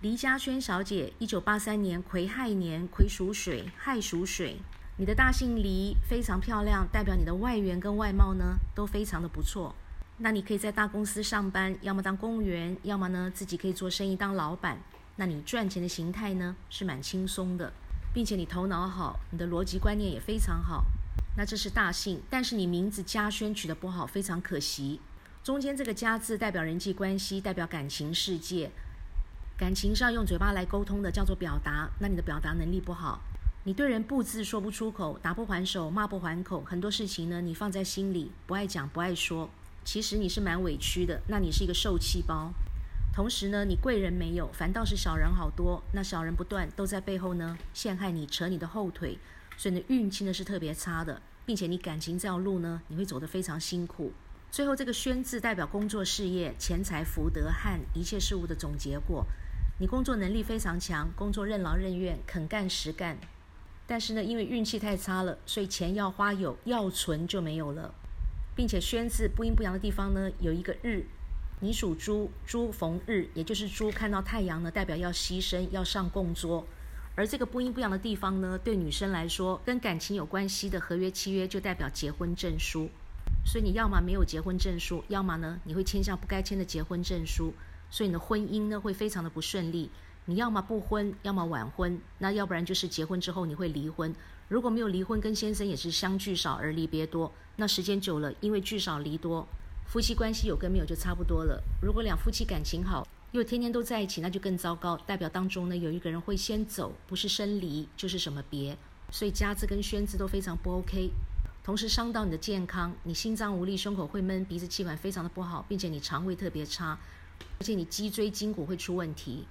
黎家轩小姐，一九八三年癸亥年，癸属水，亥属水。你的大姓黎非常漂亮，代表你的外缘跟外貌呢都非常的不错。那你可以在大公司上班，要么当公务员，要么呢自己可以做生意当老板。那你赚钱的形态呢是蛮轻松的，并且你头脑好，你的逻辑观念也非常好。那这是大姓，但是你名字家轩取得不好，非常可惜。中间这个家字代表人际关系，代表感情世界。感情上用嘴巴来沟通的叫做表达，那你的表达能力不好，你对人不字说不出口，打不还手，骂不还口，很多事情呢你放在心里，不爱讲不爱说，其实你是蛮委屈的，那你是一个受气包。同时呢，你贵人没有，反倒是小人好多，那小人不断都在背后呢陷害你，扯你的后腿，所以你运气呢是特别差的，并且你感情这条路呢你会走得非常辛苦。最后这个宣字代表工作事业、钱财福德和一切事物的总结果。你工作能力非常强，工作任劳任怨，肯干实干。但是呢，因为运气太差了，所以钱要花有，要存就没有了。并且宣字不阴不阳的地方呢，有一个日，你属猪，猪逢日，也就是猪看到太阳呢，代表要牺牲，要上供桌。而这个不阴不阳的地方呢，对女生来说，跟感情有关系的合约契约就代表结婚证书。所以你要么没有结婚证书，要么呢，你会签下不该签的结婚证书。所以你的婚姻呢会非常的不顺利，你要么不婚，要么晚婚，那要不然就是结婚之后你会离婚。如果没有离婚，跟先生也是相聚少而离别多，那时间久了，因为聚少离多，夫妻关系有跟没有就差不多了。如果两夫妻感情好，又天天都在一起，那就更糟糕，代表当中呢有一个人会先走，不是生离就是什么别。所以家字跟宣字都非常不 OK，同时伤到你的健康，你心脏无力，胸口会闷，鼻子气管非常的不好，并且你肠胃特别差。而且你脊椎筋骨会出问题。